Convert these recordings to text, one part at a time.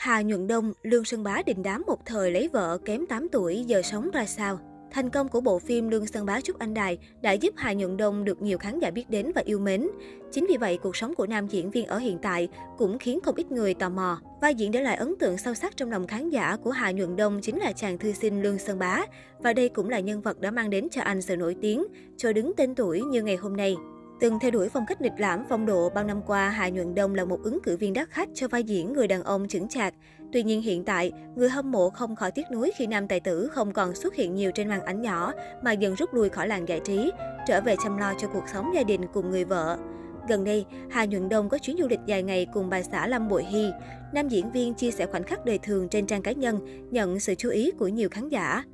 Hà Nhuận Đông, Lương Sơn Bá đình đám một thời lấy vợ kém 8 tuổi giờ sống ra sao? Thành công của bộ phim Lương Sơn Bá Trúc Anh Đài đã giúp Hà Nhuận Đông được nhiều khán giả biết đến và yêu mến. Chính vì vậy, cuộc sống của nam diễn viên ở hiện tại cũng khiến không ít người tò mò. Vai diễn để lại ấn tượng sâu sắc trong lòng khán giả của Hà Nhuận Đông chính là chàng thư sinh Lương Sơn Bá. Và đây cũng là nhân vật đã mang đến cho anh sự nổi tiếng, cho đứng tên tuổi như ngày hôm nay. Từng theo đuổi phong cách lịch lãm phong độ bao năm qua, Hà Nhuận Đông là một ứng cử viên đắt khách cho vai diễn người đàn ông chững chạc. Tuy nhiên hiện tại, người hâm mộ không khỏi tiếc nuối khi nam tài tử không còn xuất hiện nhiều trên màn ảnh nhỏ mà dần rút lui khỏi làng giải trí, trở về chăm lo cho cuộc sống gia đình cùng người vợ. Gần đây, Hà Nhuận Đông có chuyến du lịch dài ngày cùng bà xã Lâm Bội Hy. Nam diễn viên chia sẻ khoảnh khắc đời thường trên trang cá nhân, nhận sự chú ý của nhiều khán giả.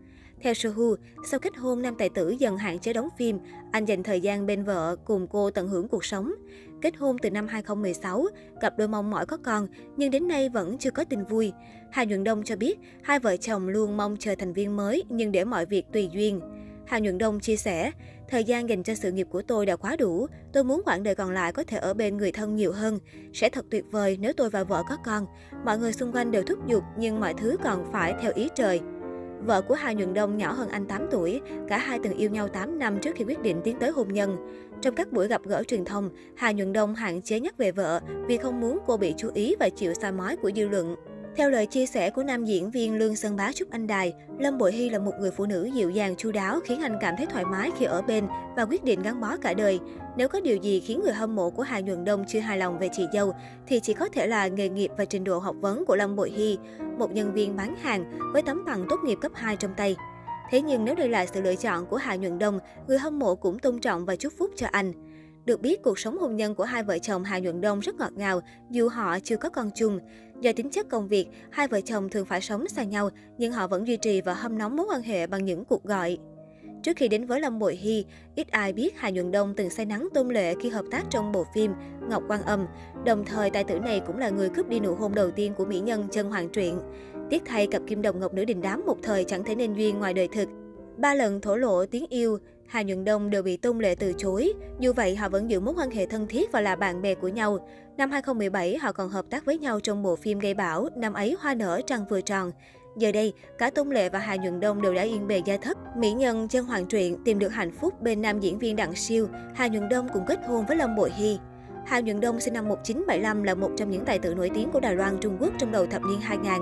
Theo Sohu, sau kết hôn, nam tài tử dần hạn chế đóng phim. Anh dành thời gian bên vợ, cùng cô tận hưởng cuộc sống. Kết hôn từ năm 2016, cặp đôi mong mỏi có con, nhưng đến nay vẫn chưa có tin vui. Hà Nhuận Đông cho biết, hai vợ chồng luôn mong chờ thành viên mới, nhưng để mọi việc tùy duyên. Hà Nhuận Đông chia sẻ, thời gian dành cho sự nghiệp của tôi đã quá đủ. Tôi muốn quãng đời còn lại có thể ở bên người thân nhiều hơn. Sẽ thật tuyệt vời nếu tôi và vợ có con. Mọi người xung quanh đều thúc giục, nhưng mọi thứ còn phải theo ý trời. Vợ của Hà Nhuận Đông nhỏ hơn anh 8 tuổi, cả hai từng yêu nhau 8 năm trước khi quyết định tiến tới hôn nhân. Trong các buổi gặp gỡ truyền thông, Hà Nhuận Đông hạn chế nhắc về vợ vì không muốn cô bị chú ý và chịu xa mói của dư luận. Theo lời chia sẻ của nam diễn viên Lương Sơn Bá Trúc Anh Đài, Lâm Bội Hy là một người phụ nữ dịu dàng chu đáo khiến anh cảm thấy thoải mái khi ở bên và quyết định gắn bó cả đời. Nếu có điều gì khiến người hâm mộ của Hà Nhuận Đông chưa hài lòng về chị dâu, thì chỉ có thể là nghề nghiệp và trình độ học vấn của Lâm Bội Hy, một nhân viên bán hàng với tấm bằng tốt nghiệp cấp 2 trong tay. Thế nhưng nếu đây là sự lựa chọn của Hà Nhuận Đông, người hâm mộ cũng tôn trọng và chúc phúc cho anh. Được biết, cuộc sống hôn nhân của hai vợ chồng Hà Nhuận Đông rất ngọt ngào, dù họ chưa có con chung. Do tính chất công việc, hai vợ chồng thường phải sống xa nhau, nhưng họ vẫn duy trì và hâm nóng mối quan hệ bằng những cuộc gọi. Trước khi đến với Lâm Bội Hy, ít ai biết Hà Nhuận Đông từng say nắng tôn lệ khi hợp tác trong bộ phim Ngọc Quan Âm. Đồng thời, tài tử này cũng là người cướp đi nụ hôn đầu tiên của mỹ nhân Trân Hoàng Truyện. Tiếc thay cặp kim đồng ngọc nữ đình đám một thời chẳng thể nên duyên ngoài đời thực. Ba lần thổ lộ tiếng yêu, Hà Nhuận Đông đều bị Tôn Lệ từ chối. Dù vậy, họ vẫn giữ mối quan hệ thân thiết và là bạn bè của nhau. Năm 2017, họ còn hợp tác với nhau trong bộ phim gây bão Năm ấy hoa nở trăng vừa tròn. Giờ đây, cả Tôn Lệ và Hà Nhuận Đông đều đã yên bề gia thất. Mỹ nhân chân hoàng truyện tìm được hạnh phúc bên nam diễn viên Đặng Siêu. Hà Nhuận Đông cũng kết hôn với Lâm Bội Hy. Hà Nhuận Đông sinh năm 1975 là một trong những tài tử nổi tiếng của Đài Loan Trung Quốc trong đầu thập niên 2000.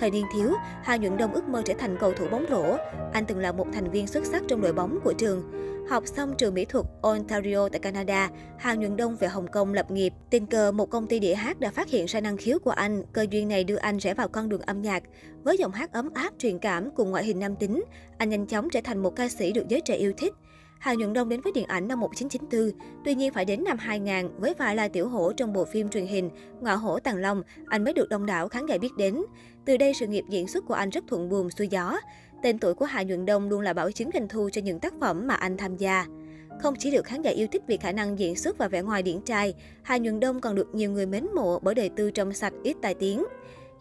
Thời niên thiếu, Hà Nhuận Đông ước mơ trở thành cầu thủ bóng rổ. Anh từng là một thành viên xuất sắc trong đội bóng của trường. Học xong trường mỹ thuật Ontario tại Canada, Hà Nhuận Đông về Hồng Kông lập nghiệp. Tình cờ một công ty đĩa hát đã phát hiện ra năng khiếu của anh, cơ duyên này đưa anh rẽ vào con đường âm nhạc. Với giọng hát ấm áp, truyền cảm cùng ngoại hình nam tính, anh nhanh chóng trở thành một ca sĩ được giới trẻ yêu thích. Hà Nhuận Đông đến với điện ảnh năm 1994, tuy nhiên phải đến năm 2000 với vai La tiểu hổ trong bộ phim truyền hình Ngọa hổ Tàng Long, anh mới được đông đảo khán giả biết đến. Từ đây sự nghiệp diễn xuất của anh rất thuận buồm xuôi gió. Tên tuổi của Hà Nhuận Đông luôn là bảo chứng doanh thu cho những tác phẩm mà anh tham gia. Không chỉ được khán giả yêu thích vì khả năng diễn xuất và vẻ ngoài điển trai, Hà Nhuận Đông còn được nhiều người mến mộ bởi đời tư trong sạch ít tai tiếng.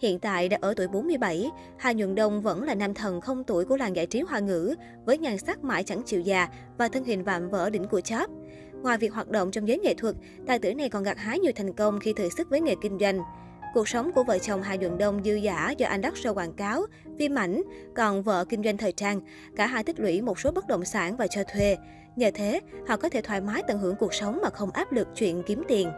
Hiện tại đã ở tuổi 47, Hà Nhuận Đông vẫn là nam thần không tuổi của làng giải trí hoa ngữ, với nhan sắc mãi chẳng chịu già và thân hình vạm vỡ đỉnh của chóp. Ngoài việc hoạt động trong giới nghệ thuật, tài tử này còn gặt hái nhiều thành công khi thử sức với nghề kinh doanh. Cuộc sống của vợ chồng Hà Nhuận Đông dư giả do anh đắt show quảng cáo, phim ảnh, còn vợ kinh doanh thời trang. Cả hai tích lũy một số bất động sản và cho thuê. Nhờ thế, họ có thể thoải mái tận hưởng cuộc sống mà không áp lực chuyện kiếm tiền.